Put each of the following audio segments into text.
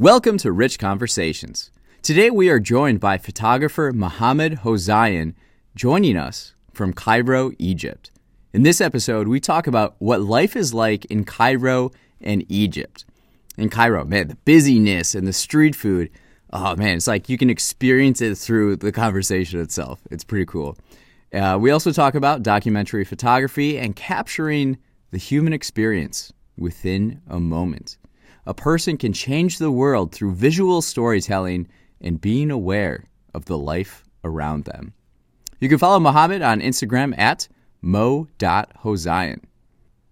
Welcome to Rich Conversations. Today we are joined by photographer Mohammed Hosein, joining us from Cairo, Egypt. In this episode, we talk about what life is like in Cairo and Egypt. In Cairo, man, the busyness and the street food, oh man, it's like you can experience it through the conversation itself. It's pretty cool. Uh, we also talk about documentary photography and capturing the human experience within a moment a person can change the world through visual storytelling and being aware of the life around them. You can follow Mohammed on Instagram at mo.hosein.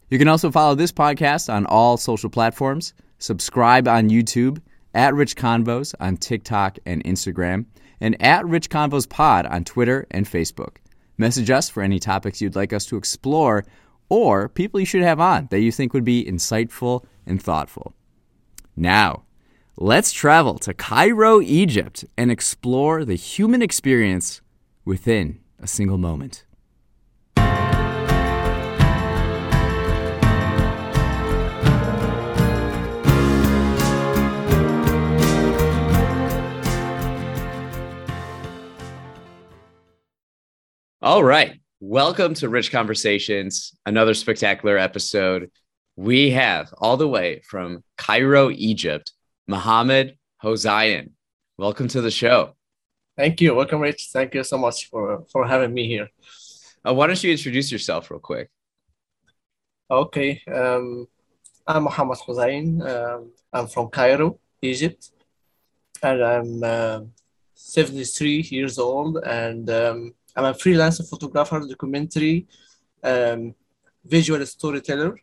You can also follow this podcast on all social platforms, subscribe on YouTube, at Rich Convos on TikTok and Instagram, and at Rich Convos Pod on Twitter and Facebook. Message us for any topics you'd like us to explore or people you should have on that you think would be insightful and thoughtful. Now, let's travel to Cairo, Egypt, and explore the human experience within a single moment. All right. Welcome to Rich Conversations, another spectacular episode we have all the way from Cairo, Egypt, Mohammed Hosein. Welcome to the show. Thank you. Welcome, Rich. Thank you so much for, for having me here. Uh, why don't you introduce yourself real quick? Okay. Um, I'm Mohammed Hosein. Um, I'm from Cairo, Egypt. And I'm uh, 73 years old. And um, I'm a freelance photographer, documentary, um, visual storyteller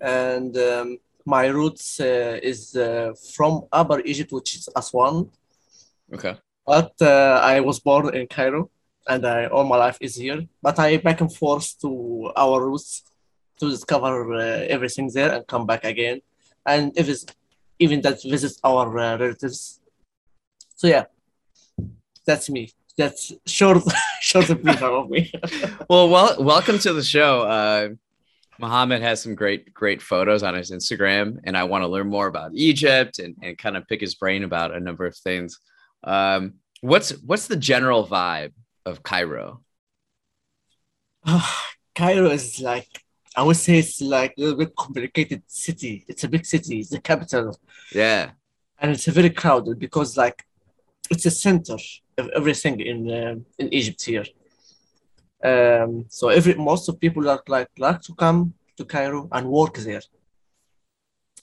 and um, my roots uh, is uh, from Upper Egypt, which is Aswan. Okay. But uh, I was born in Cairo, and I, all my life is here. But I back and forth to our roots to discover uh, everything there and come back again, and if it's, even that visit our uh, relatives. So yeah, that's me. That's short, short brief of me. well, well, welcome to the show. Mohammed has some great, great photos on his Instagram, and I want to learn more about Egypt and, and kind of pick his brain about a number of things. Um, what's what's the general vibe of Cairo? Cairo is like I would say it's like a little bit complicated city. It's a big city. It's the capital. Yeah, and it's a very crowded because like it's a center of everything in uh, in Egypt here. Um, so every most of people like like like to come to Cairo and work there.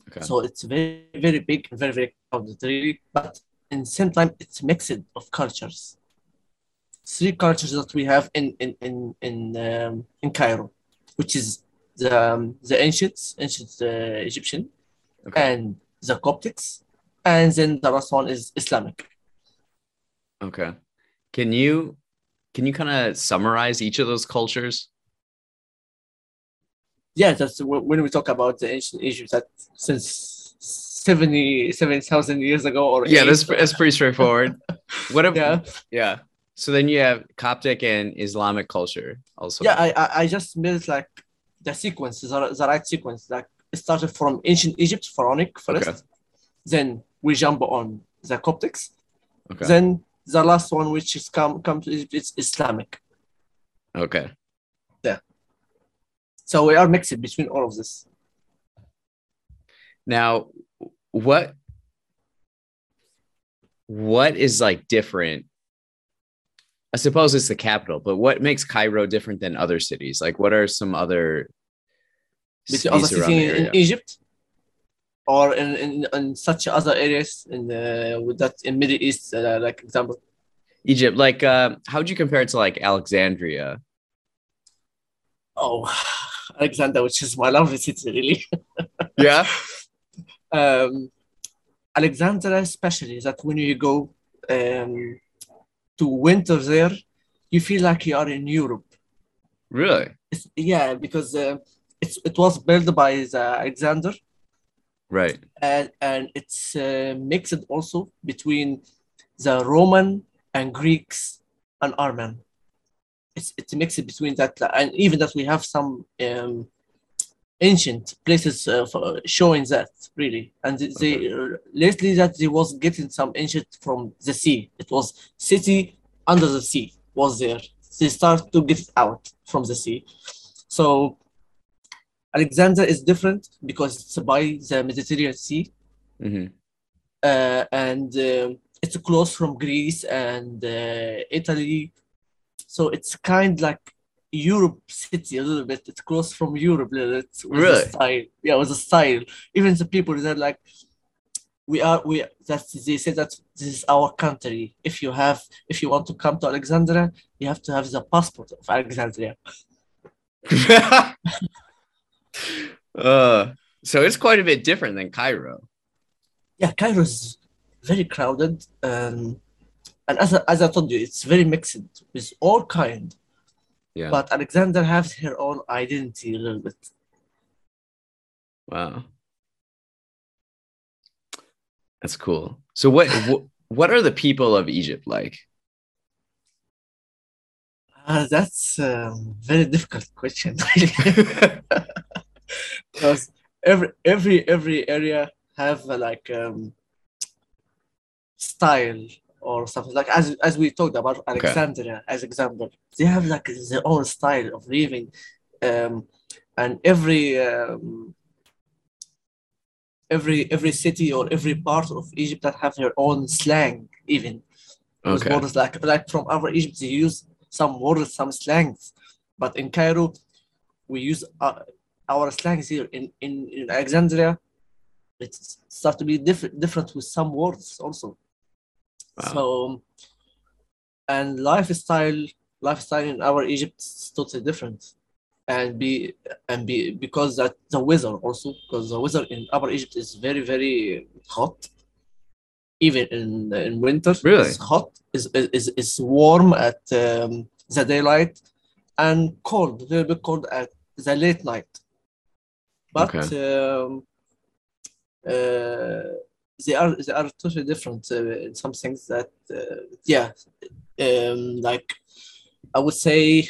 Okay. So it's very very big, very very crowded, really. But in the same time, it's mixed of cultures. Three cultures that we have in in in in um, in Cairo, which is the um, the ancient ancient uh, Egyptian, okay. and the Coptics, and then the last one is Islamic. Okay, can you can you kind of summarize each of those cultures? Yeah, that's when we talk about the ancient Egypt that since 70 70,000 years ago or Yeah, that's, that's pretty straightforward. what if, yeah. yeah. So then you have Coptic and Islamic culture also. Yeah, I I just made like the sequence, the, the right sequence. Like it started from ancient Egypt, pharaonic first. Okay. Then we jump on the Coptics. Okay. Then the last one which is come come to it's Islamic. Okay. Yeah. So we are mixed between all of this. Now, what what is like different? I suppose it's the capital, but what makes Cairo different than other cities? Like, what are some other cities other cities in, in Egypt? Or in, in, in such other areas in the with that in Middle East, uh, like example? Egypt, like uh, how would you compare it to like Alexandria? Oh, Alexandria, which is my lovely city, really. yeah. Um, Alexandria, especially that when you go um, to winter there, you feel like you are in Europe. Really? It's, yeah, because uh, it's, it was built by the Alexander right. And and it's uh, mixed also between the roman and greeks and armen it's it's mixed between that and even that we have some um, ancient places uh, for showing that really. And they uh, lately that they was getting some ancient from the sea. It was city under the sea was there. They start to get out from the sea. So alexander is different because it's by the mediterranean sea hmm uh, and um it's close from greece and uh, italy so it's kind like Europe city a little bit. It's close from Europe a little bit with Really? style. Yeah, with the style. Even the people they're like, we are we that they say that this is our country. If you have if you want to come to Alexandria, you have to have the passport of Alexandria. uh, so it's quite a bit different than Cairo. Yeah, Cairo is very crowded and and as I, as I told you, it's very mixed with all kind. Yeah. But Alexander has her own identity a little bit. Wow. That's cool. So what what, what are the people of Egypt like? Uh, that's a very difficult question because every every every area have uh, like um, style or something. Like as as we talked about Alexandria as example they have like their own style of living um, and every um, every every city or every part of Egypt that have their own slang even. Okay. words like like from Upper Egypt they use some words some slangs. But in Cairo we use uh, our slangs here in, in in Alexandria. It start to be different different with some words also. Wow. so and lifestyle lifestyle in Upper Egypt is totally different. And be and be because that the weather also because the weather in Upper Egypt is very very hot. Even in in winter Really? it's hot is is is warm at um, the daylight and cold very bit cold at the late night but um, uh, they are they are totally different uh, in some things that uh, yeah um, like I would say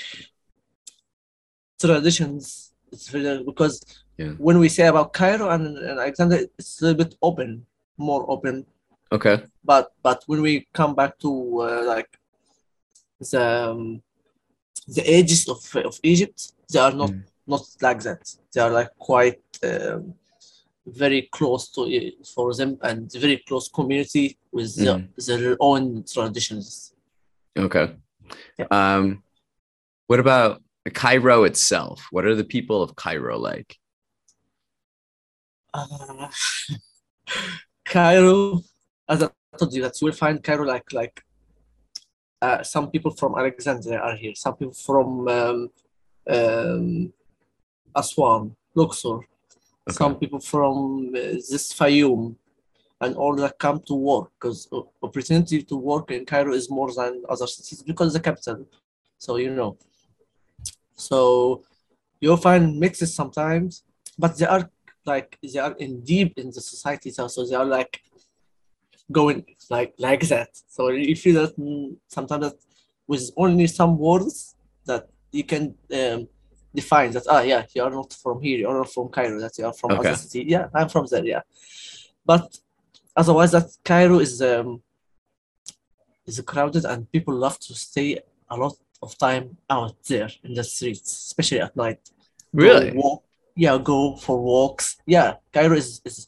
traditions it's because Yeah. when we say about Cairo and, and Alexander it's a little bit open more open Okay. but but when we come back to uh, like the um, the ages of of Egypt they are not Mm. Not like that they are like quite um, very close to it for them and very close community with their, their own traditions Okay. Yeah. Um, what about Cairo itself? What are the people of Cairo like? uh, Cairo, as I told you, that you will find Cairo like like uh, some people from Alexandria are here, some people from um, um, Aswan, Luxor, some people from uh, this Fayoum, and all that come to work because opportunity to work in Cairo is more than other cities because the capital. So you know, so you'll find mixes sometimes, but they are like they are in deep in the society so so they are like going like like that. So you feel that mm, sometimes that with only some words that you can um, define that ah yeah you are not from here you are not from Cairo that you are from Okay. other city yeah I'm from there yeah but otherwise that Cairo is um is crowded and people love to stay a lot of time out there in the streets especially at night go Really? walk, yeah, go for walks. Yeah, Cairo is is,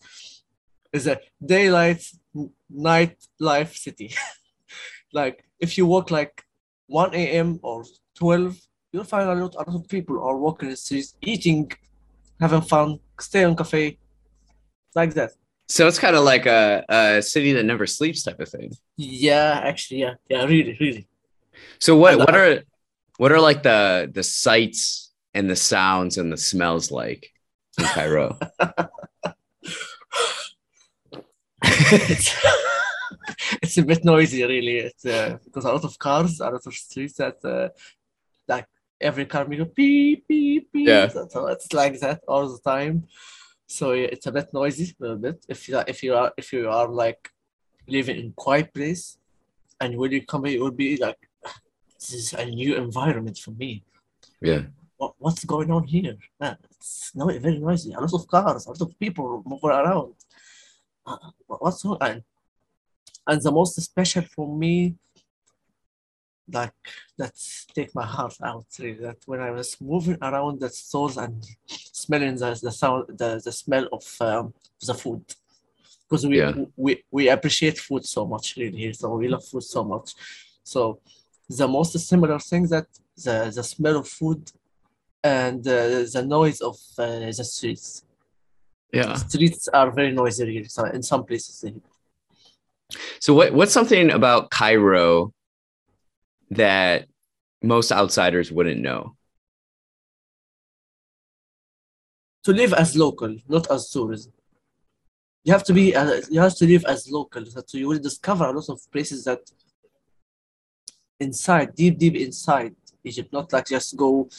is a daylight night life city. like if you walk like 1 a.m. or 12, you'll find a lot, a lot of people are walking the streets, eating, having fun, staying on cafe, like that. So it's kind of like a, a city that never sleeps type of thing. Yeah, actually, yeah, yeah, really, really. So what what are what are like the the sights and the sounds and the smells like in Cairo? it's, it's a bit noisy, really. It's uh, because a lot of cars, a lot of streets that uh, like every car will go beep beep beep. Yeah. So, it's like that all the time. So yeah, it's a bit noisy, a little bit. If you if you are if you are like living in quiet place, and when you come here, it will be like this is a new environment for me. yeah. What, what's going on here? Ah, it's no, very noisy. A lot of cars, a lot of people moving around. Uh, what's wrong? And, and the most special for me, like that take my heart out really, that when I was moving around the stores and smelling the, the sound the, the smell of um, the food because we, Yeah. we we appreciate food so much really here so we love food so much so the most similar thing that the, the smell of food and uh, the noise of uh, the streets Yeah. streets are very noisy really so in some places So what what's something about Cairo that most outsiders wouldn't know? to live as local, not as tourism. You have to be, uh, you have to live as local. So you will discover a lot of places that inside, deep, deep inside Egypt, not like just go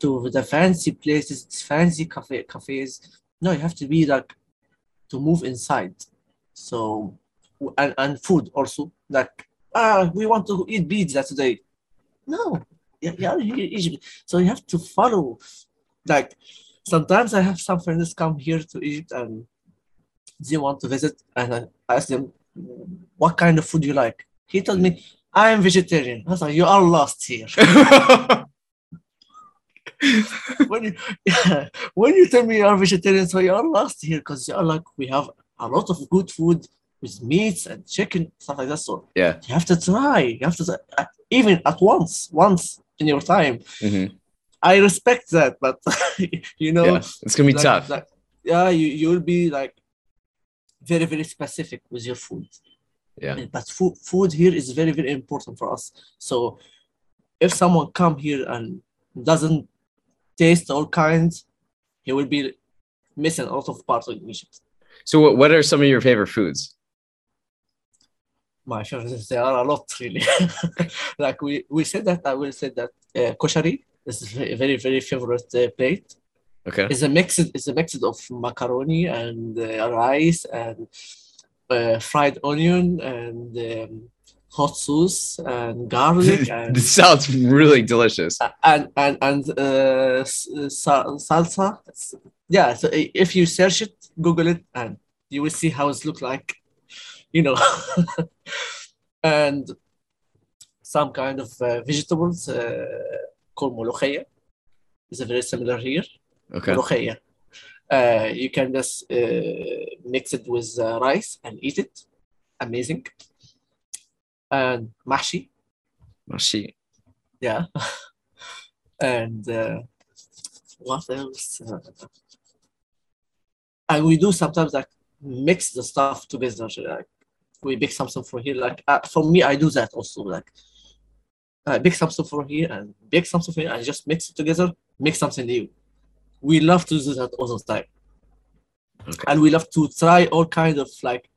to the fancy places, fancy cafe cafes. No, you have to be like to move inside. So and, and food also like ah we want to eat pizza today. No, yeah, yeah, Egypt. So you have to follow like sometimes I have some friends come here to Egypt and they want to visit and I ask them what kind of food you like. He told me I'm vegetarian. I was like, you are lost here. when you when you tell me you are vegetarian, so you are lost here because you are like we have a lot of good food with meats and chicken stuff like that. So yeah. you have to try. You have to try, even at once, once in your time. Mhm. I respect that, but you know, Yeah. It's gonna be like- tough. like- yeah, you you will be like very very specific with your food. Yeah. But food food here is very very important for us. So if someone come here and doesn't taste all kinds, he will be missing a lot of parts of Egypt. So what, what are some of your favorite foods? My favorites there are a lot really. like we we said that I will say that uh, koshari is very very very favorite uh, plate. Okay. It's a mix. It's a mix of macaroni and uh, rice and uh, fried onion and um, hot sauce and garlic and this sounds really delicious. and and and uh, salsa. Yeah. So if you search it, Google it, and you will see how it look like you know, and some kind of uh, vegetables uh, called molokhaya. It's very similar here. Okay. Molokhaya. Uh, you can just uh, mix it with uh, rice and eat it. Amazing. And mashi. Mashi. Yeah. and uh, what else? and we do sometimes like mix the stuff together, like we bake something for here. Like uh, for me, I do that also. Like I bake something for here and bake something here and just mix it together. Make something new. We love to do that all the time. Okay. and we love to try all kind of like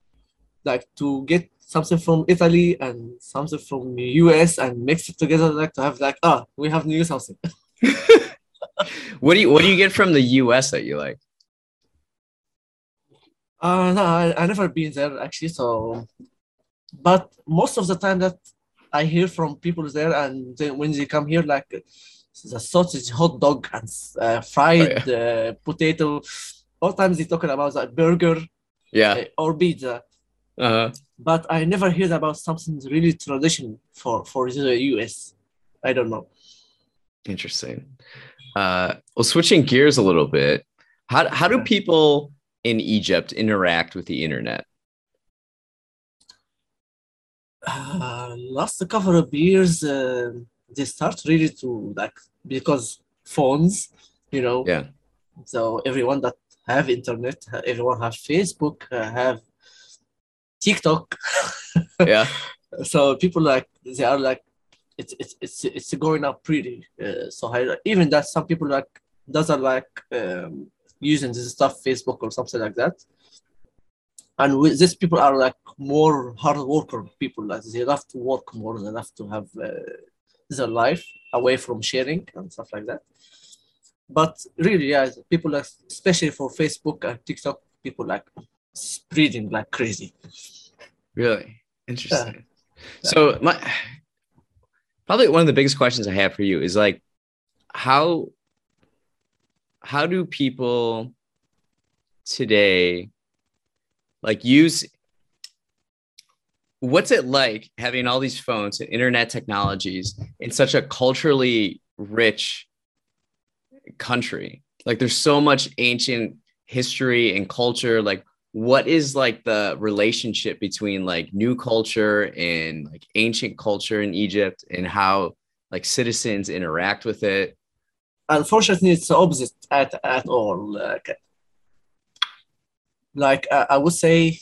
like to get something from Italy and something from US and mix it together like to have like ah we have new something. What do you what do you get from the US that you like? Uh no, I, I never been there actually so but most of the time that I hear from people there and then when they come here like the sausage hot dog and uh, fried uh, potato all times they talking about that burger Yeah. uh, or pizza Uh, but I never heard about something really traditional for for the US. I don't know. interesting. Uh, well, switching gears a little bit, how how do people in Egypt interact with the internet? Uh, last couple of years, uh, they start really to like because phones, you know. Yeah. So everyone that have internet, uh, everyone have Facebook, uh, have TikTok. Yeah. so people like they are like it's it's it's it's going up pretty uh, so high. Even that some people like doesn't like um, using this stuff, Facebook or something like that. And with these people are like more hard worker people. Like they love to work more. They love to have uh, their life away from sharing and stuff like that. But really, yeah, people like especially for Facebook and TikTok, people like spreading like crazy. Really interesting. So my probably one of the biggest questions I have for you is like how how do people today like use what's it like having all these phones and internet technologies in such a culturally rich country? Like there's so much ancient history and culture. Like what is like the relationship between like new culture and like ancient culture in egypt and how like citizens interact with it unfortunately it's the opposite at, at all like, like uh, i would say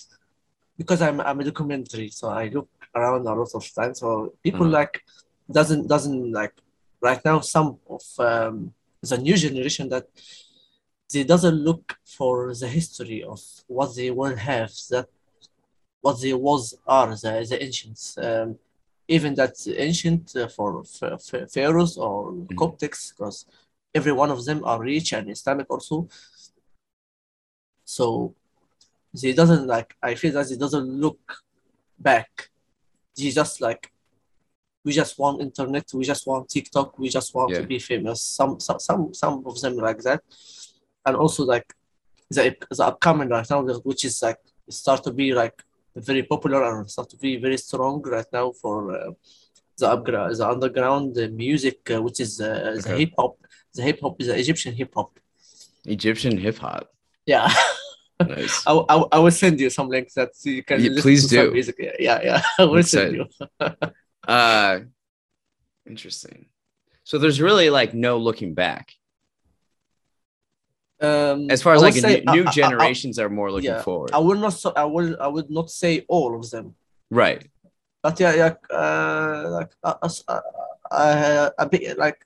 because I'm, I'm a documentary so i look around a lot of times so people Mhm. like doesn't doesn't like right now some of um, the new generation that they doesn't look for the history of what they will have that what they was are the, the ancients um, even that ancient uh, for ph- ph- pharaohs or coptics because every one of them are rich and islamic also. So they doesn't like i feel that they doesn't look back. They just like we just want internet we just want tiktok we just want Yeah. to be famous. Some some some, some of them like that. And also like the, the upcoming right now which is like start to be like very popular and start to be very strong right now for uh, the upgra- the underground the music uh, which is uh, the hip hop the hip hop is the Egyptian hip hop egyptian hip-hop yeah nice I, I, I will send you some links that you can Yeah, listen please do. music. Yeah, yeah, yeah. I will send you. uh interesting so there's really like no looking back Um, as far as I like would say- new, I- new I- I- generations are more looking yeah, forward I will not. So, I will. I would not say all of them, right but yeah, yeah. Uh, like uh, uh, uh, a bit like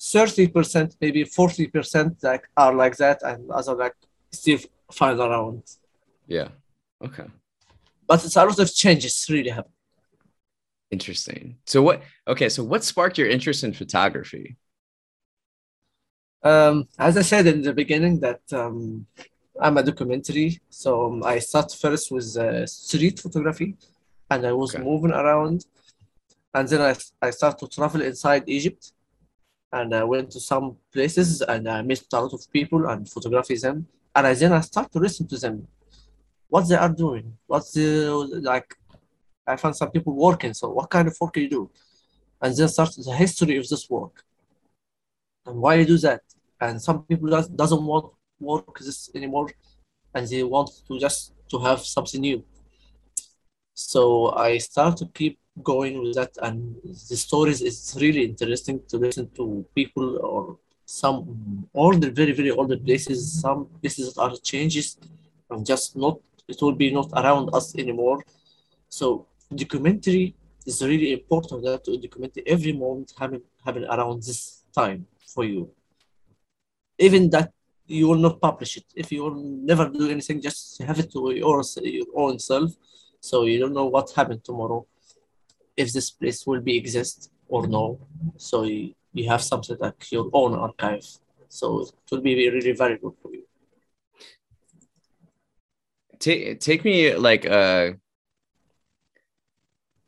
thirty percent, maybe forty percent, like are like that, and other like still find around. yeah okay But it's a lot of changes really happen. interesting so what okay so what sparked your interest in photography Um, as I said in the beginning, that um, I'm a documentary, so um, I start first with uh, street photography, and I was Okay. moving around, and then I I start to travel inside Egypt, and I went to some places and uh, I met a lot of people and photography them, and I then I start to listen to them, what they are doing, what's the like. I found some people working, so what kind of work do you do, and then start the history of this work. And why you do that? And some people does, doesn't want work this anymore and they want to just to have something new so i start to keep going with that and the stories is really interesting to listen to people or some older very very older places some places that are changes and just not it will be not around us anymore so documentary is really important that to document every moment having having around this time for you. Even that you will not publish it. If you will never do anything, just have it to your, your own self. So you don't know what happened tomorrow, if this place will be exist or no. So you, you have something like your own archive. So it will be really very good for you. take take me like uh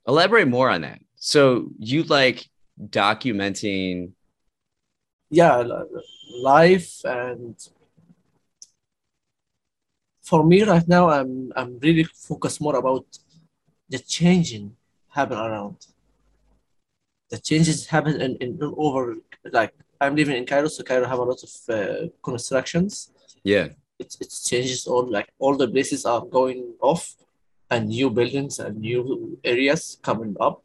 elaborate more on that so you like documenting yeah life and for me right now i'm i'm really focused more about the changing happen around. The changes happen in, in over like i'm living in cairo so cairo have a lot of uh, constructions. Yeah. It's it's changes all like all the places are going off and new buildings and new areas coming up.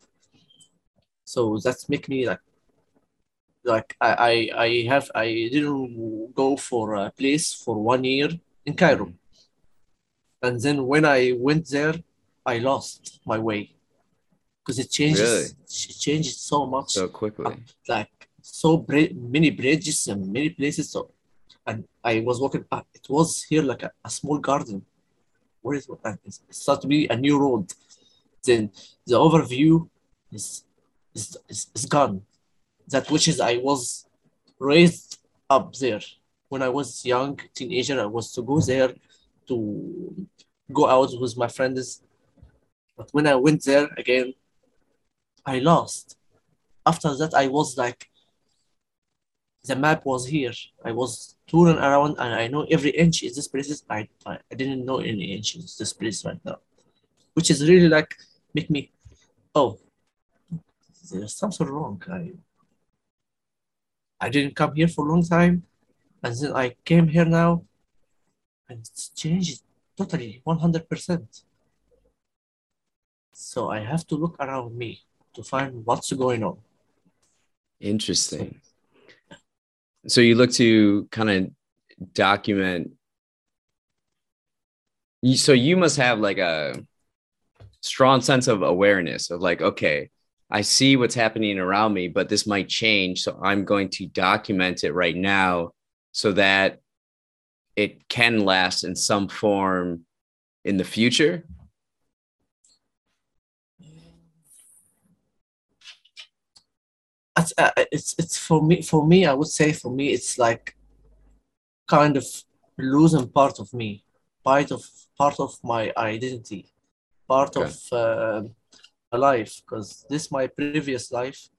So that's make me like like I, I I have I didn't go for a place for one year in Cairo and then when I went there I lost my way because it changes Really? it changes so much so quickly like so bri- many bridges and many places. So, and I was walking. Uh, it was here like a, a small garden. Where is and it started to be a new road. Then the overview is is, is, is gone. That which is I was raised up there when I was young teenager. I was to go there to go out with my friends. But when I went there again, I lost. After that, I was like the map was here. I was touring around and I know every inch is this place. I, I, I didn't know any inch is this place right now, which is really like make me, oh, there's something wrong. I, I didn't come here for a long time. And then I came here now and it's changed totally 100%. So I have to look around me to find what's going on. Interesting. So you look to kind of document. So you must have like a strong sense of awareness of like, okay, I see what's happening around me, but this might change. So I'm going to document it right now so that it can last in some form in the future. It's, uh, it's it's for me for me I would say for me it's like kind of losing part of me part of part of my identity part okay. of uh, life because this is my previous life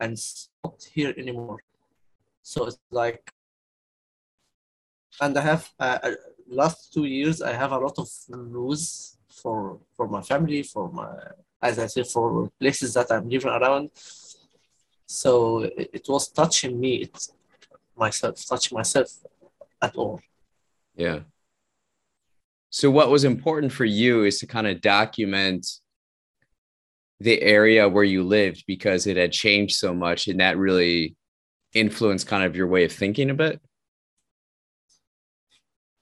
and it's not here anymore. So it's like, and I have uh, uh, last two years I have a lot of lose for for my family, for my as I said for places that I'm living around. So it, it was touching me, it's myself, touching myself at all. Yeah. So what was important for you is to kind of document the area where you lived because it had changed so much and that really influenced kind of your way of thinking a bit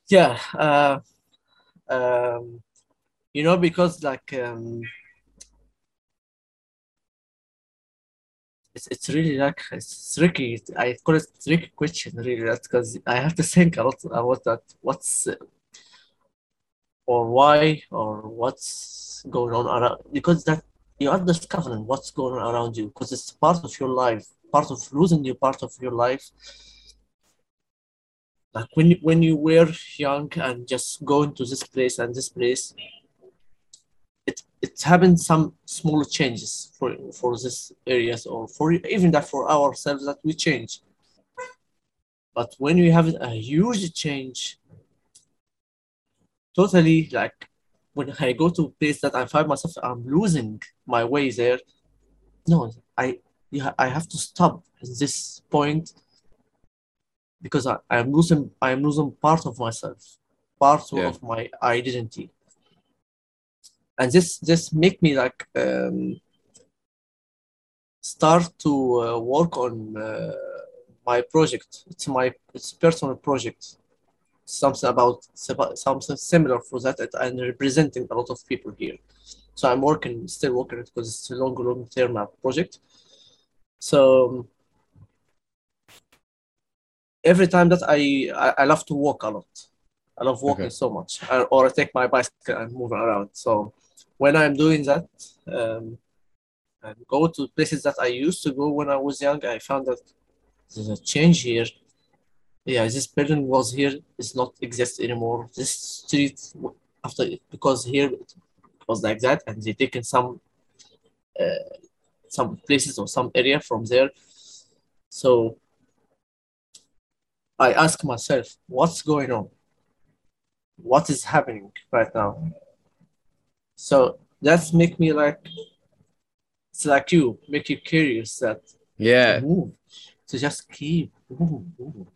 yeah uh, um, you know because like um, it's, it's really like it's tricky. I call it tricky question really that's because i have to think a lot about that. What's or why or what's going on around because that you are discovering what's going on around you because it's part of your life, part of losing you, part of your life. Like when you, when you were young and just going to this place and this place, it it's having some small changes for for this areas or for even that for ourselves that we change. But when we have a huge change, totally like when I go to a place that I find myself I'm losing my way there, no, I I have to stop at this point because I, I'm losing I'm losing part of myself, part yeah. of my identity. And this this make me like um, start to uh, work on uh, my project. It's my it's personal project something about something similar for that and representing a lot of people here. So I'm working, still working it because it's a long, long term project. So every time that I, I, I love to walk a lot. I love walking okay. so much, or I take my bicycle and move around. So when I'm doing that, um, and go to places that I used to go when I was young, I found that there's a change here yeah, this building was here is not exist anymore. This street after because here it was like that, and they taken some uh, some places or some area from there. So I ask myself, what's going on? What is happening right now? So that's make me like it's like you, make you curious that yeah, to move, to just keep move, move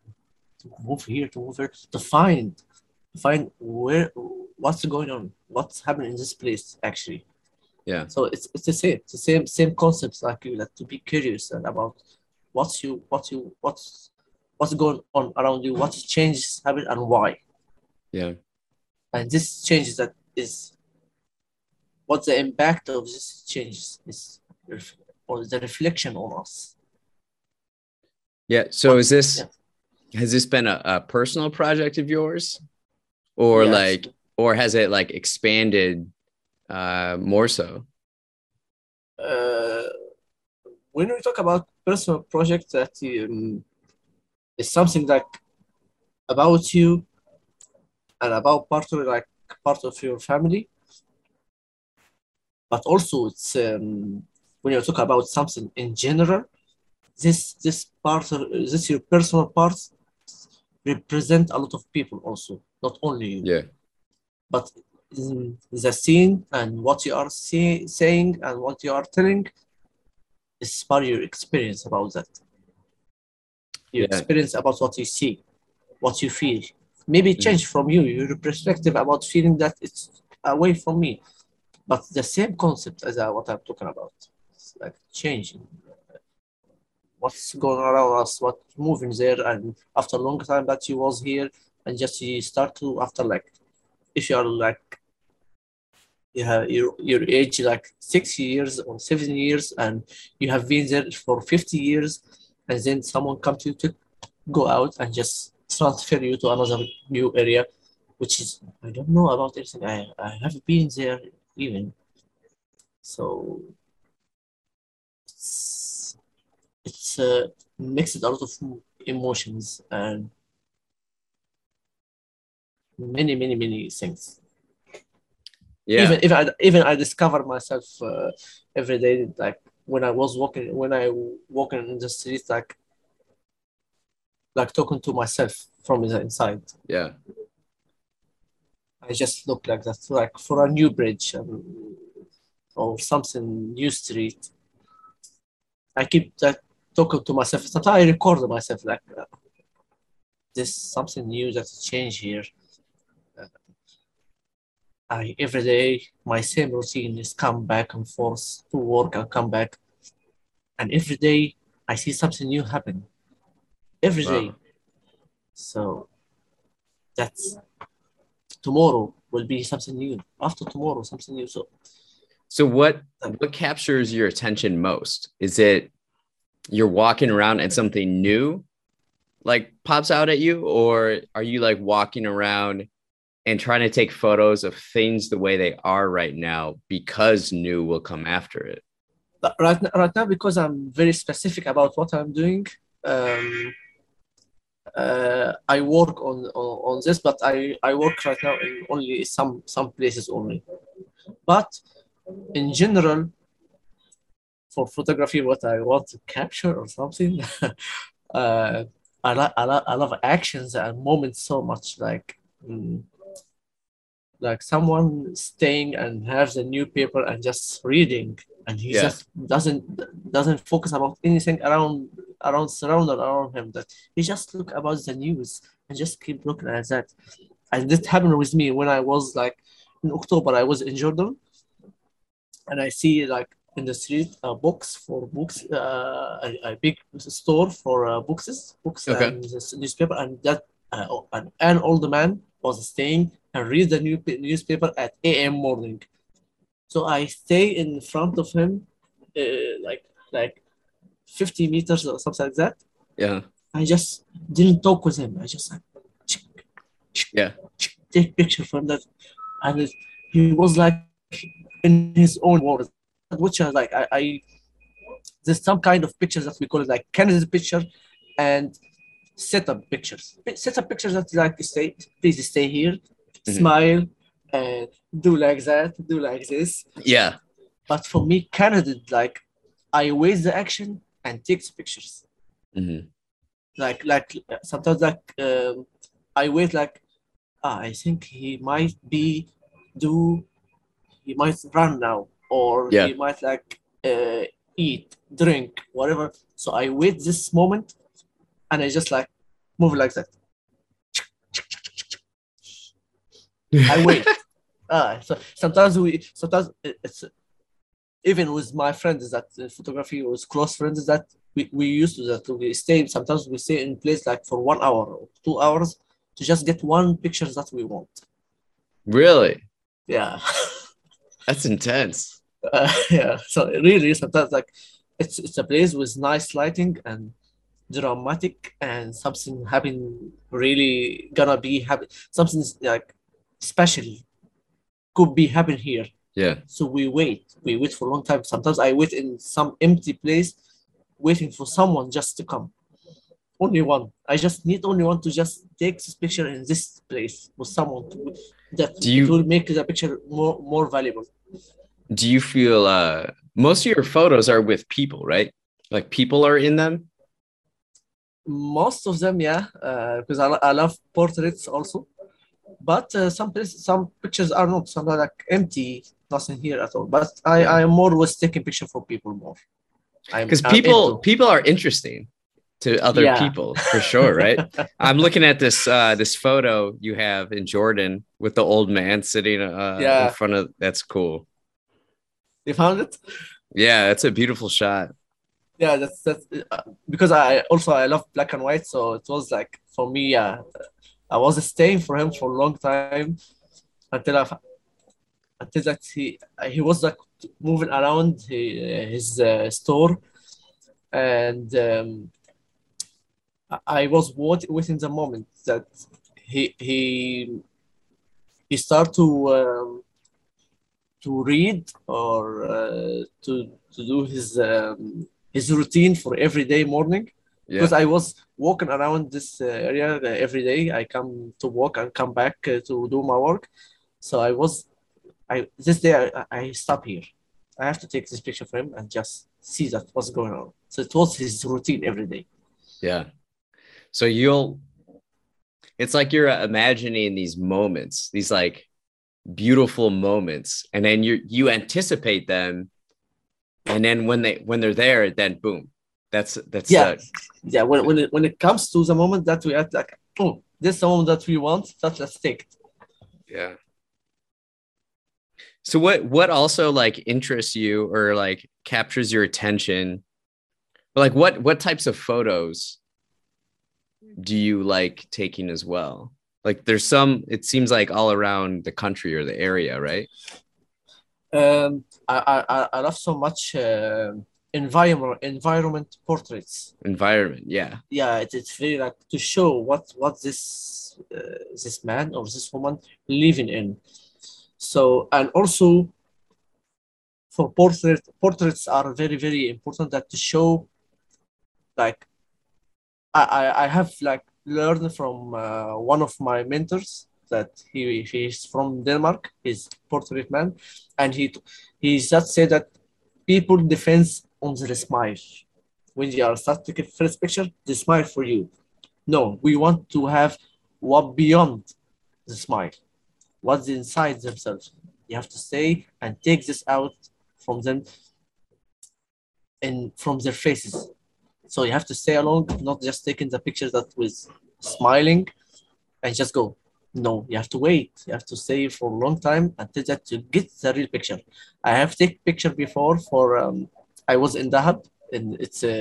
to move here, to move here, to find, find where, what's going on, what's happening in this place actually. Yeah. So it's it's the same, it's the same same concepts like you like to be curious about what's you what you what's what's going on around you, what changes happen and why. Yeah. And this changes that is what the impact of this changes is or the reflection on us. Yeah. So is this yeah has this been a, a personal project of yours or yes. like or has it like expanded uh more so uh when we talk about personal project that um, is something like about you and about part of like part of your family but also it's um, when you talk about something in general this this part of this your personal parts represent a lot of people also, not only you. Yeah. But the scene and what you are say, saying and what you are telling is part of your experience about that. Your Yeah. experience about what you see, what you feel. Maybe Mhm. change from you, your perspective about feeling that it's away from me. But the same concept as uh, what I'm talking about. It's like changing. What's going around us, what's moving there, and after a long time that you was here, and just you start to after like, if you are like, you have your your age like six years or seven years, and you have been there for fifty years, and then someone come to you to go out and just transfer you to another new area, which is I don't know about anything. I I haven't been there even. So it's it's uh, mixed a lot of emotions and many many many things. Yeah. Even even I, even I discover myself uh, every day like when I was walking when I walking in the streets like like talking to myself from the inside. yeah. I just look like that, like for a new bridge um, or something new street. I keep that talking to myself. Sometimes I record myself like uh, this something new that's changed here. I every day my same routine is come back and forth to work and come back, and every day I see something new happen. Every day. Wow. So that's tomorrow will be something new. After tomorrow, something new. So So what um, what captures your attention most? Is it you're walking around and something new like pops out at you or are you like walking around and trying to take photos of things the way they are right now because new will come after it? right now, right now because I'm very specific about what I'm doing. Um, uh, I work on, on on this, but I I work right now in only some some places only. But in general, for photography, what I want to capture or something, uh, I like I love I love actions and moments so much. Like mm, like someone staying and has a new paper and just reading, and he Yeah. just doesn't doesn't focus about anything around around surrounded around him. That he just look about the news and just keep looking at that. And this happened with me when I was like in October. I was in Jordan, and I see like in the street a box for books, uh, a, a big store for uh, boxes, books Okay. and newspaper, and that uh, an, an old man was staying and read the new newspaper at a.m. morning. So I stay in front of him, uh, like like 50 meters or something like that. Yeah. I just didn't talk with him. I just like Yeah. take picture from that, and it, he was like in his own words, which are like I, I there's some kind of pictures that we call it like candidate picture and setup pictures. Setup pictures that like stay, please stay here, Mhm. smile, and do like that, do like this. Yeah. But for me, candidate like I wait the action and take the pictures. Mhm. Like like sometimes like um, I wait like ah, I think he might be do he might run now or Yeah. he might like uh, eat drink whatever so I wait this moment and I just like move like that I wait ah so sometimes we sometimes it's even with my friends that uh, photography was close friends that we, we used to that we stay sometimes we stay in place like for one hour or two hours to just get one picture that we want really? yeah That's intense. uh, yeah so really sometimes like it's it's a place with nice lighting and dramatic and something happen really gonna be happen something like special could be happen here Yeah. so we wait we wait for a long time sometimes i wait in some empty place waiting for someone just to come only one i just need only one to just take this picture in this place with someone to, that Do you- will make the picture more more valuable Do you feel uh most of your photos are with people, right? Like people are in them? most of them, yeah, uh, because I, I love portraits also. But uh, some places, some pictures are not. Some are like empty, nothing here at all. But I, I am more with taking picture for people more. Because people into- people are interesting to other Yeah. people for sure right i'm looking at this uh this photo you have in jordan with the old man sitting uh Yeah. in front of that's cool You found it? yeah that's a beautiful shot Yeah, that's that's uh, because I also I love black and white, so it was like for me, yeah, I was staying for him for a long time until I until that he he was like moving around his uh, store, and um, I- was what within the moment that he he he started to um, to read or uh, to to do his um, his routine for every day morning. Yeah. Because I was walking around this uh, area uh, every day. I come to work and come back uh, to do my work. So I was, I this day I, I stop here. I have to take this picture for him and just see that what's going on. So it was his routine every day. yeah so you'll it's like you're imagining these moments these like beautiful moments and then you you anticipate them and then when they when they're there then boom that's that's Yeah. uh, Yeah, when when it, when it comes to the moment that we act like, oh, this is the moment that we want, that a stick. Yeah. So what what also like interests you or like captures your attention? Like what what types of photos do you like taking as well? Like there's some it seems like all around the country or the area, right? Um, I I I- love so much uh, environment environment portraits. Environment, yeah. yeah, it, it's very like to show what what this uh, this man or this woman living in. So and also for portrait portraits are very very important that to show like I I, I have like learned from uh, one of my mentors that he he's from Denmark. He's portrait man, and he he just said that people depends on the smile when you are start taking first picture, they smile for you. No, we want to have what beyond the smile, what's inside themselves. You have to stay and take this out from them and from their faces. So you have to stay along, not just taking the picture that was smiling and just go. No, you have to wait. You have to stay for a long time until that you get the real picture. I have taken picture before for um, I was in Dahab and it's a,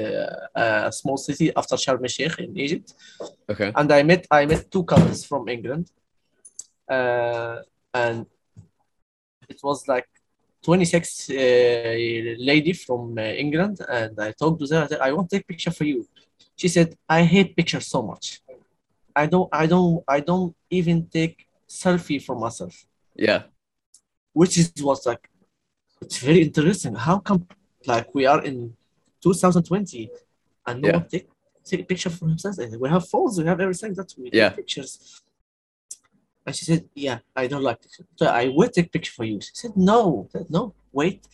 a small city after Sharm el Sheikh in Egypt, Okay. and I met I met two couples from England, uh, and it was like 26 uh, lady from uh, England, and I talked to her. I said, I want to take picture for you. She said, I hate pictures so much. I don't I don't I don't even take selfie for myself, Yeah. which is what's like it's very interesting. How come like we are in 2020 and no Yeah. one take take a picture for himself? And We have phones, we have everything that we Yeah. take pictures. And she said, Yeah, I don't like pictures. So I will take picture for you. She said, No, said, no, wait.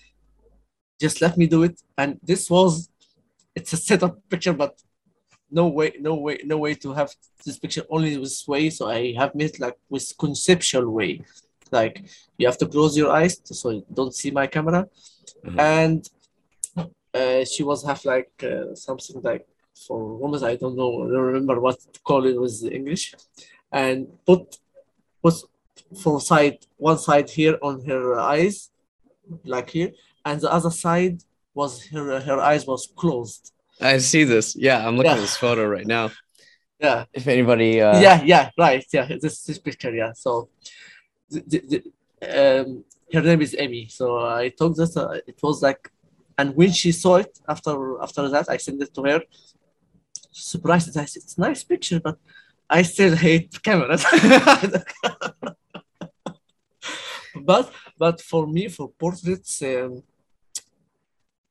Just let me do it. And this was it's a set setup picture, but no way, no way, no way to have this picture only this way. So I have made like with conceptual way. Like you have to close your eyes so you don't see my camera. Mhm. And uh, she was have like uh, something like for women, I don't know, I don't remember what to call it with English. And put put for side one side here on her eyes, like here, and the other side was her her eyes was closed. I see this. Yeah, I'm looking Yeah. at this photo right now. Yeah. If anybody uh yeah, yeah, right. Yeah, this this picture. Yeah. So, the, the, the, um, her name is Amy. So I told this. Uh, it was like, and when she saw it after after that, I sent it to her. Surprised. I said, "It's a nice picture, but I still hate cameras." but but for me, for portraits, um,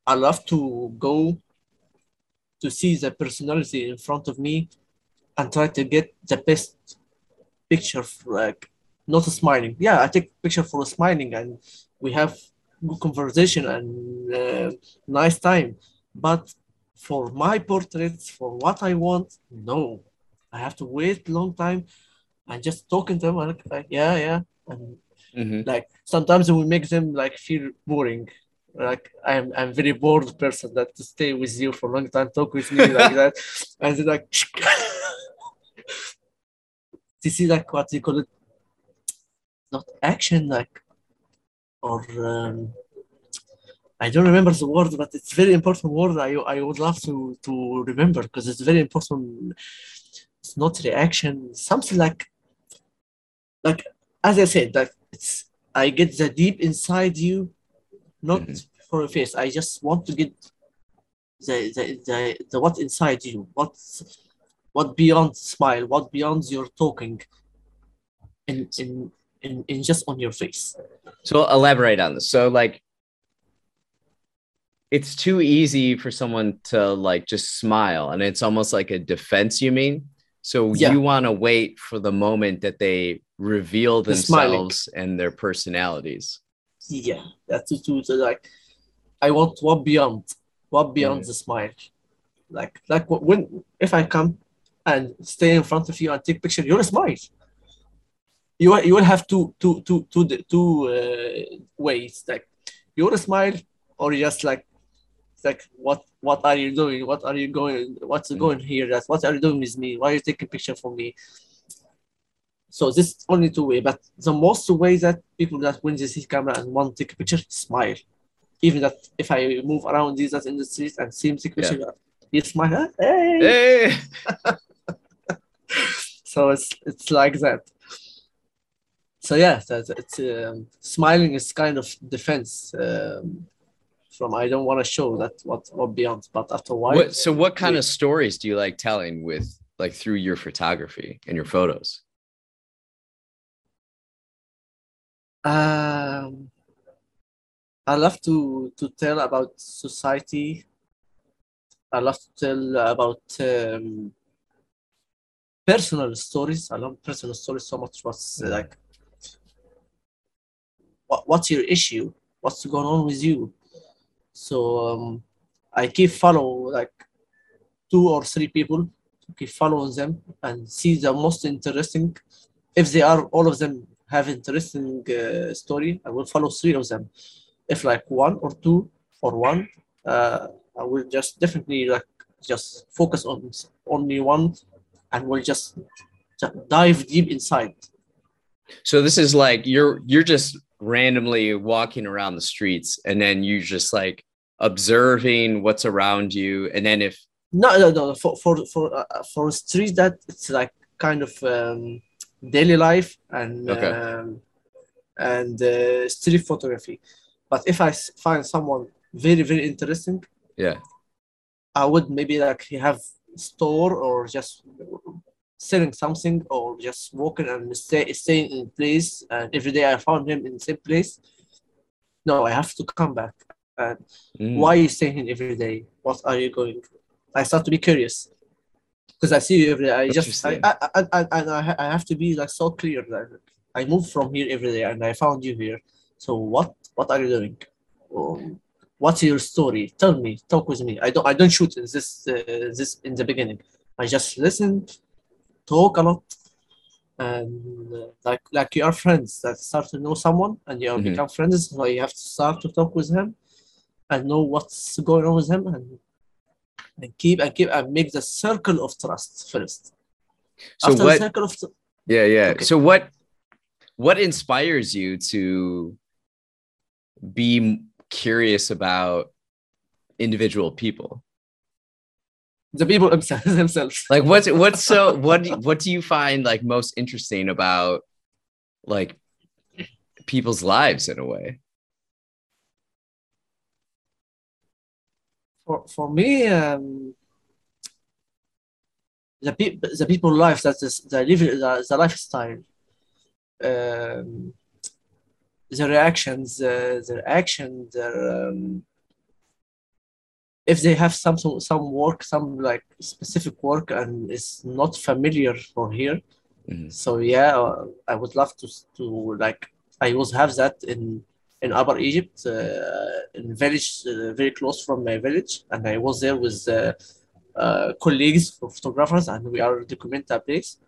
I love to go to see the personality in front of me and try to get the best picture for, like not smiling yeah i take picture for smiling and we have good conversation and uh, nice time but for my portraits, for what I want, no. I have to wait a long time and just talking to them like, like yeah, yeah. And hmm like sometimes it will make them like feel boring. Like I'm I'm very bored person that to stay with you for a long time, talk with me like that. And then like this is like what you call it not action like or um, I don't remember the word, but it's very important word. I I would love to to remember because it's very important. It's not reaction, something like like as I said, like it's I get the deep inside you, not Mhm. for a face. I just want to get the the, the, the what inside you, what what beyond smile, what beyond your talking, in in in, in just on your face. So elaborate on this. So like it's too easy for someone to like just smile and it's almost like a defense you mean? So Yeah. you want to wait for the moment that they reveal The themselves and their personalities. Yeah, that's to, to like I want what beyond, what beyond Mhm. the smile, like like when if I come and stay in front of you and take picture, you'll smile. You will- you will have two two two two two uh, ways like you will smile or just like like what what are you doing? What are you going? What's Mhm. going here? That's what are you doing with me? Why are you taking picture for me? So this only two way, but the most way that people that when they see camera and want to take a picture, smile. Even that if I move around these in the street and see him take picture, he smile. "Ah, Hey. Hey! So it's it's like that. So yeah, that it's um, smiling is kind of defense um, from I don't want to show that what what beyond, but after a while, What, so what kind of stories do you like telling with like through your photography and your photos? Um, I love to to tell about society. I love to tell about um, personal stories. I love personal stories so much. Uh, like, what's your issue? What's going on with you? So um, I keep follow like two or three people. Keep following them and see the most interesting. If they are all of them have interesting uh, story, I will follow three of them. If like one or two or one, uh, I will just definitely like just focus on only one, and we'll just, just dive deep inside. So this is like you're you're just randomly walking around the streets and then you just like observing what's around you and then if No, no, no. For for for uh, for street that it's like kind of um, daily life and Okay. um, and uh, street photography. But if i find someone very very interesting, yeah I would maybe like have store or just selling something or just walking and stay staying in place and every day I found him in the same place. No, I have to come back. And Mm. why are you staying here every day? What are you going? I start to be curious because I see you every day. I just I, I, I, I, I, I have to be like so clear that I moved from here every day and I found you here. So what what are you doing? Um, what's your story? Tell me. Talk with me. I don't I don't shoot in this uh, this in the beginning. I just listen, talk a lot, and uh, like like you are friends that start to know someone and you Mhm. become friends. So you have to start to talk with him and know what's going on with him and and keep and keep and make the circle of trust first. so After what the circle of tr- yeah yeah Okay. so what what inspires you to be curious about individual people the people themselves themselves. like what's what's so what do- what do you find like most interesting about like people's lives in a way for for me, um, the people the people life that is the live the, the lifestyle, um, the reactions, uh, their action, their um, if they have some some work, some like specific work, and it's not familiar for here. Mhm. So yeah, uh, I would love to to like I always have that in in Upper Egypt, uh, in village uh, very close from my village, and I was there with uh, uh, colleagues, photographers, and we are document that place.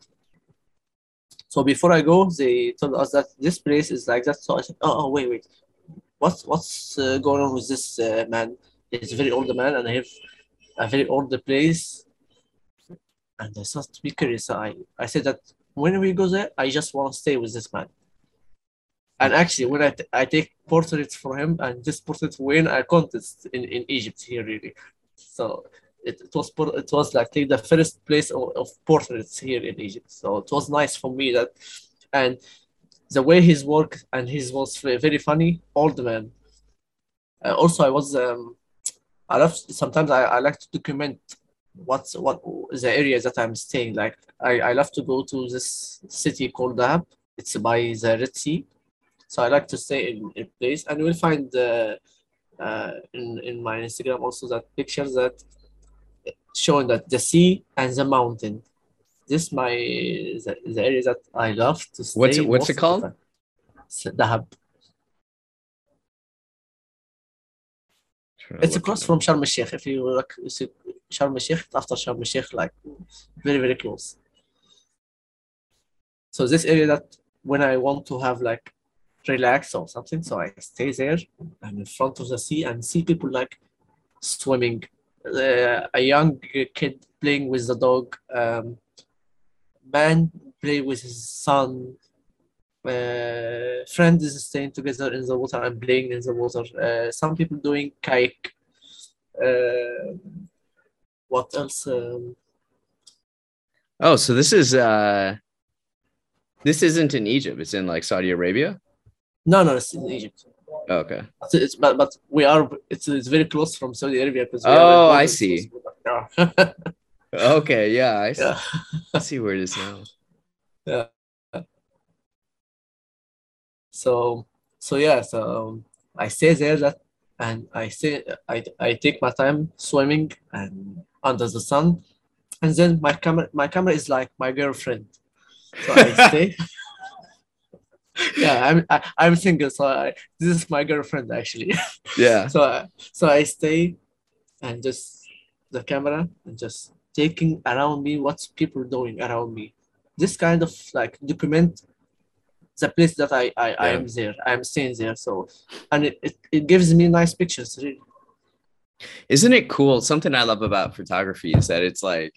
So before I go, they told us that this place is like that. So I said, "Oh, oh wait, wait, what's what's uh, going on with this uh, man? He's a very old man, and I have a very old place." And I started to be curious. I I said that when we go there, I just want to stay with this man. And actually, when I, I take portraits for him, and this portrait win a contest in, in Egypt here, really. So it, it was it was like the first place of, of portraits here in Egypt. So it was nice for me that, and the way his work and his was very funny, old man. Uh, also, I was um, I love sometimes I, I like to document what's what the areas that I'm staying. Like I, I love to go to this city called Dahab. It's by the Red Sea. So I like to stay in a place, and you'll find uh, uh, in in my Instagram also that pictures that showing that the sea and the mountain. This my the, the area that I love to stay. What's it- what's it the called? Dahab. It's across from. Sharm el Sheikh. If you see Sharm el Sheikh after Sharm el Sheikh, like very very close. So this area that when I want to have like relax or something, so I stay there and in front of the sea and see people like swimming, uh, a young kid playing with the dog, um, man play with his son. Uh, friend is staying together in the water and playing in the water. Uh, some people doing kayak. Uh, what else? Um, Oh, so this is uh this isn't in Egypt, it's in like Saudi Arabia. no, no, it's in Egypt. Oh, okay. It's, it's but, but we are it's, it's very close from Saudi Arabia because Oh, I see. Okay, yeah, I see, yeah. I see where it is now. So so yeah, so um, I stay there that and I stay I I take my time swimming and under the sun, and then my camera my camera is like my girlfriend. So I stay. yeah, I'm I, I'm single, so I, this is my girlfriend actually. Yeah. so I, so I stay and just the camera and just taking around me what's people doing around me. This kind of like document the place that I I, I am there. I am staying there. So and it, it, it gives me nice pictures really. Isn't it cool? Something I love about photography is that it's like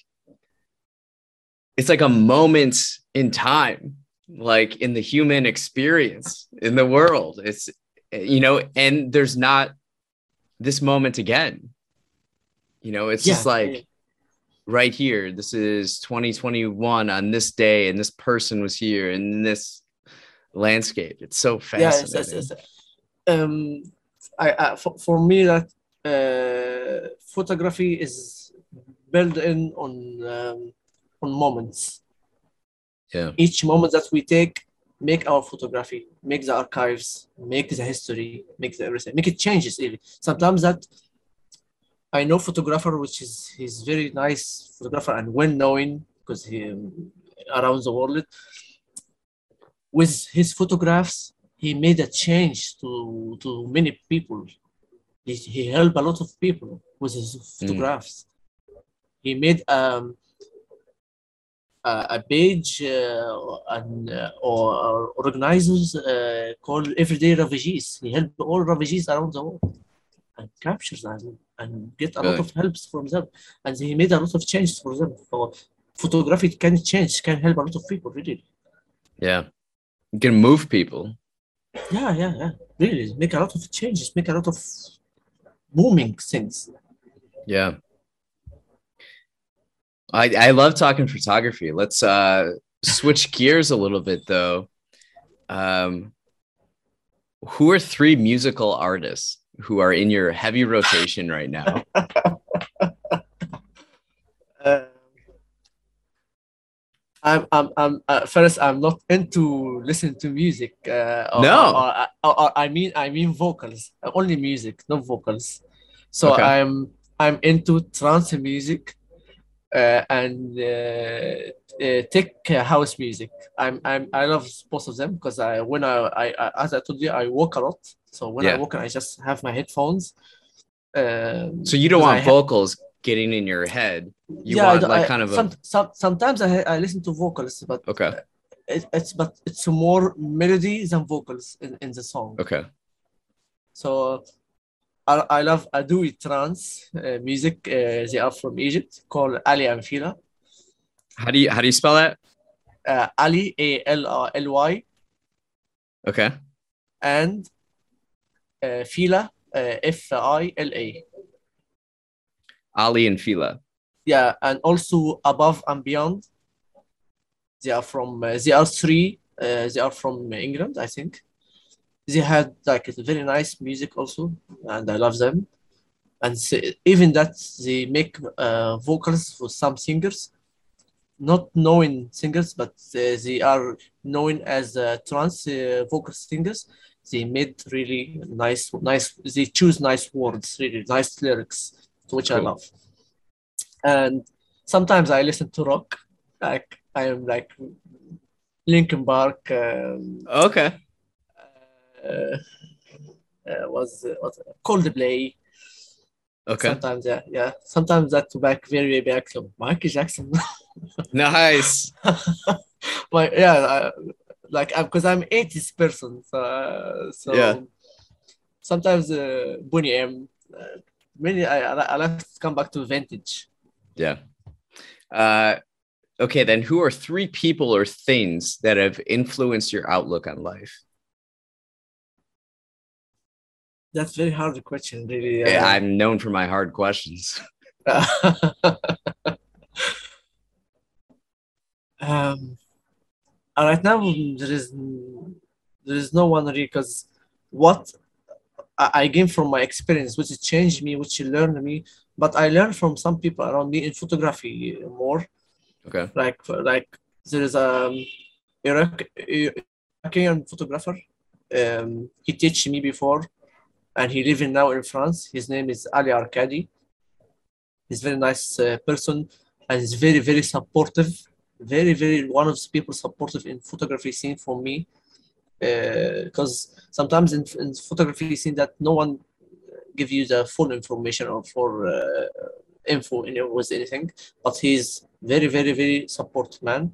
it's like a moment in time, like in the human experience in the world. It's you know, and there's not this moment again. You know, it's just like right here. This is 2021 on this day, and this person was here and this landscape. It's so fascinating. it's, it's, it's, um I, I for, for me that uh, photography is built in on um, on moments yeah. each moment that we take make our photography make the archives make the history make the everything make it changes even sometimes that i know photographer which is he's very nice photographer and well known because he um, around the world with his photographs he made a change to to many people he, he helped a lot of people with his photographs he made um a, a page uh, and uh, or, or organizers uh, called Everyday Refugees. He helped all refugees around the world and captures them and get a lot of helps from them. And he made a lot of changes for them. So photography can change, can help a lot of people, really. Yeah. You can move people. Yeah, yeah, yeah. Really, make a lot of changes, make a lot of booming things. Yeah. I I love talking photography. Let's uh switch gears a little bit though. Um who are three musical artists who are in your heavy rotation right now? I'm, I'm, I'm uh, first. I'm not into listening to music. Uh, or, No. or, or, or I mean, I mean vocals. Uh, Only music, not vocals. So Okay. I'm, I'm into trance music, uh, and uh, uh, tech house music. I'm, I'm, I love both of them because I, when I, I, I, as I told you, I walk a lot. So when Yeah. I walk, I just have my headphones. Um, So you don't I want ha- vocals getting in your head. You yeah, want do- like I- kind of a some, some, sometimes I, I listen to vocals, but okay. it, it's but it's more melody than vocals in, in the song. Okay. So I, I love Adoui trance uh, music. Uh, they are from Egypt, called Aly and Fila. How do you how do you spell that? Uh, Aly A L R L Y Okay. and uh, Fila uh, F I L A. Aly and Fila. Yeah, and also above and beyond. They are from. Uh, they are three. Uh, they are from England, I think. They had like very nice music also, and I love them. And s even that they make uh, vocals for some singers, not knowing singers, but uh, they are known as uh, trance uh, vocal singers. They made really nice, nice. They choose nice words, really nice lyrics, which I love. And sometimes I listen to rock, like I am like Linkin Park. Um, Okay. uh, uh, was was Coldplay. Okay. Sometimes, yeah, yeah. Sometimes that back very way back to Michael Jackson. Nice. but yeah, like I, like because I'm 80s person, so, uh, so Yeah. sometimes uh, Boney M. Uh, I, I I like to come back to vintage. Yeah. Uh, okay, then who are three people or things that have influenced your outlook on life? That's very hard question, really. Yeah, uh, I'm known for my hard questions. um, uh, right now there is there is no one really because what I, I gain from my experience, which changed me, which learned me, but I learned from some people around me in photography more. Okay. Like like there is a Iraq Iranian photographer. Um, he teach me before, and he living now in France. His name is Ali Arkady. He's very nice uh, person, and he's very very supportive. Very very one of the people supportive in photography scene for me. Because sometimes in, in photography scene that no one give you the full information or for uh, info in it with anything, but he's very very very support man.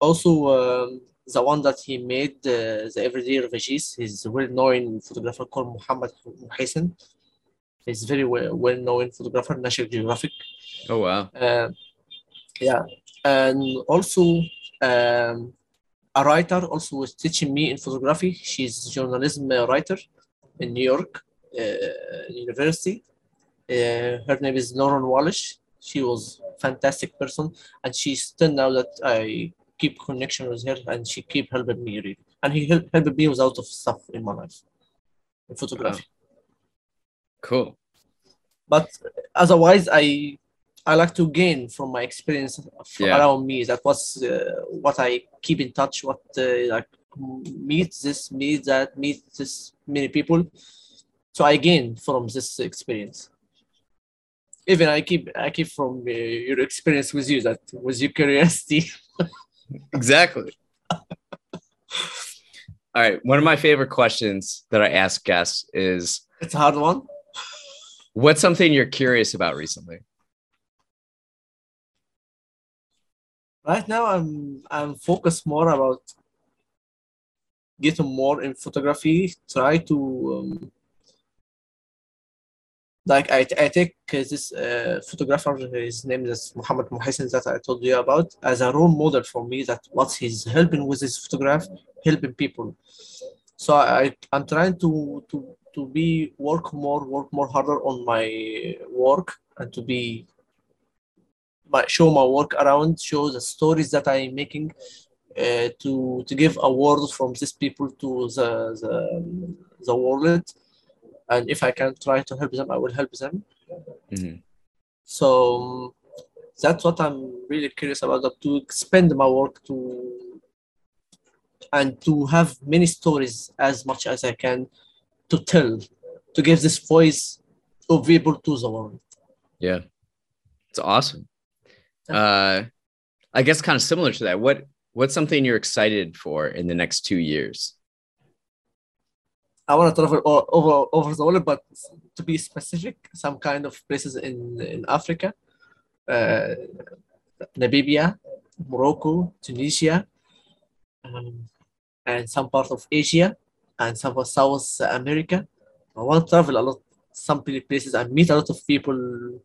Also, um, the one that he made uh, the everyday refugees, he's a well-known photographer called Muhammad Muheisen. He's very well, well-known photographer, National Geographic. Oh wow. Uh, yeah, and also um, a writer also was teaching me in photography. She's a journalism uh, writer in New York uh, University. Uh, her name is Lauren Wallish. She was fantastic person, and she's still now that I keep connection with her, and she keep helping me really, and he help, helped me with a lot of stuff in my life, in photography. Cool. But otherwise, I I like to gain from my experience Yeah. around me. That was uh, what I keep in touch. What uh, like meet this, meet that, meet this many people. So I gain from this experience. Even I keep I keep from uh, your experience with you that was your curiosity. Exactly. All right. One of my favorite questions that I ask guests is It's a hard one. what's something you're curious about recently? Right now, I'm I'm focused more about getting more in photography. Try to um, like I, I take uh, this uh, photographer. His name is Muhammad Muheisen that I told you about as a role model for me. That what he's helping with his photograph, helping people. So I I'm trying to to to be work more work more harder on my work and to be my, show my work around, show the stories that I'm making, uh, to to give awards from these people to the the, the world, and if I can try to help them, I will help them. Mhm. So that's what I'm really curious about, to expand my work to and to have many stories as much as I can to tell, to give this voice of people to the world. Yeah. It's awesome. Uh I guess kind of similar to that. What what's something you're excited for in the next two years? I want to travel all, over over the world, but to be specific, some kind of places in in Africa, uh, Namibia, Morocco, Tunisia, um, and some part of Asia, and some of South America. I want to travel a lot, some places, and meet a lot of people.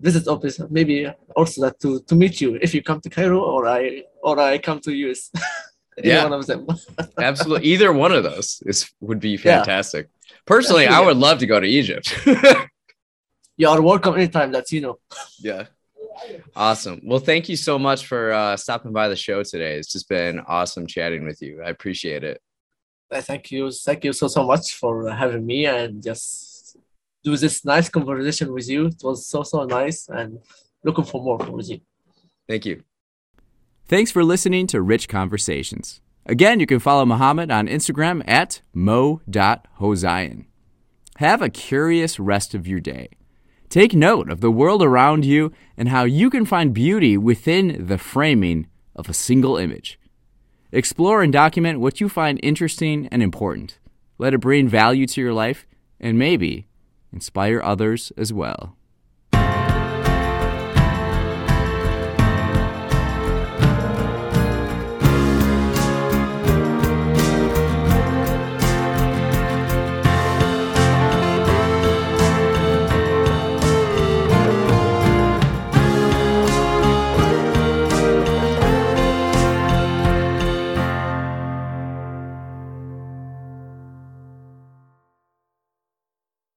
Visit office, maybe also that to, to meet you if you come to Cairo or I or I come to US. Yeah. one of them. Absolutely. Either one of those is would be Yeah. fantastic. Personally, I would love to go to Egypt. you are welcome anytime That's you know. yeah. Awesome. Well, thank you so much for uh, stopping by the show today. It's just been awesome chatting with you. I appreciate it. Thank you, thank you so so much for having me and just do this nice conversation with you. It was so so nice and looking for more from you. Thank you. Thanks for listening to Rich Conversations. Again, you can follow Muhammad on Instagram at mo.hosayan. Have a curious rest of your day. Take note of the world around you and how you can find beauty within the framing of a single image. Explore and document what you find interesting and important. Let it bring value to your life and maybe inspire others as well.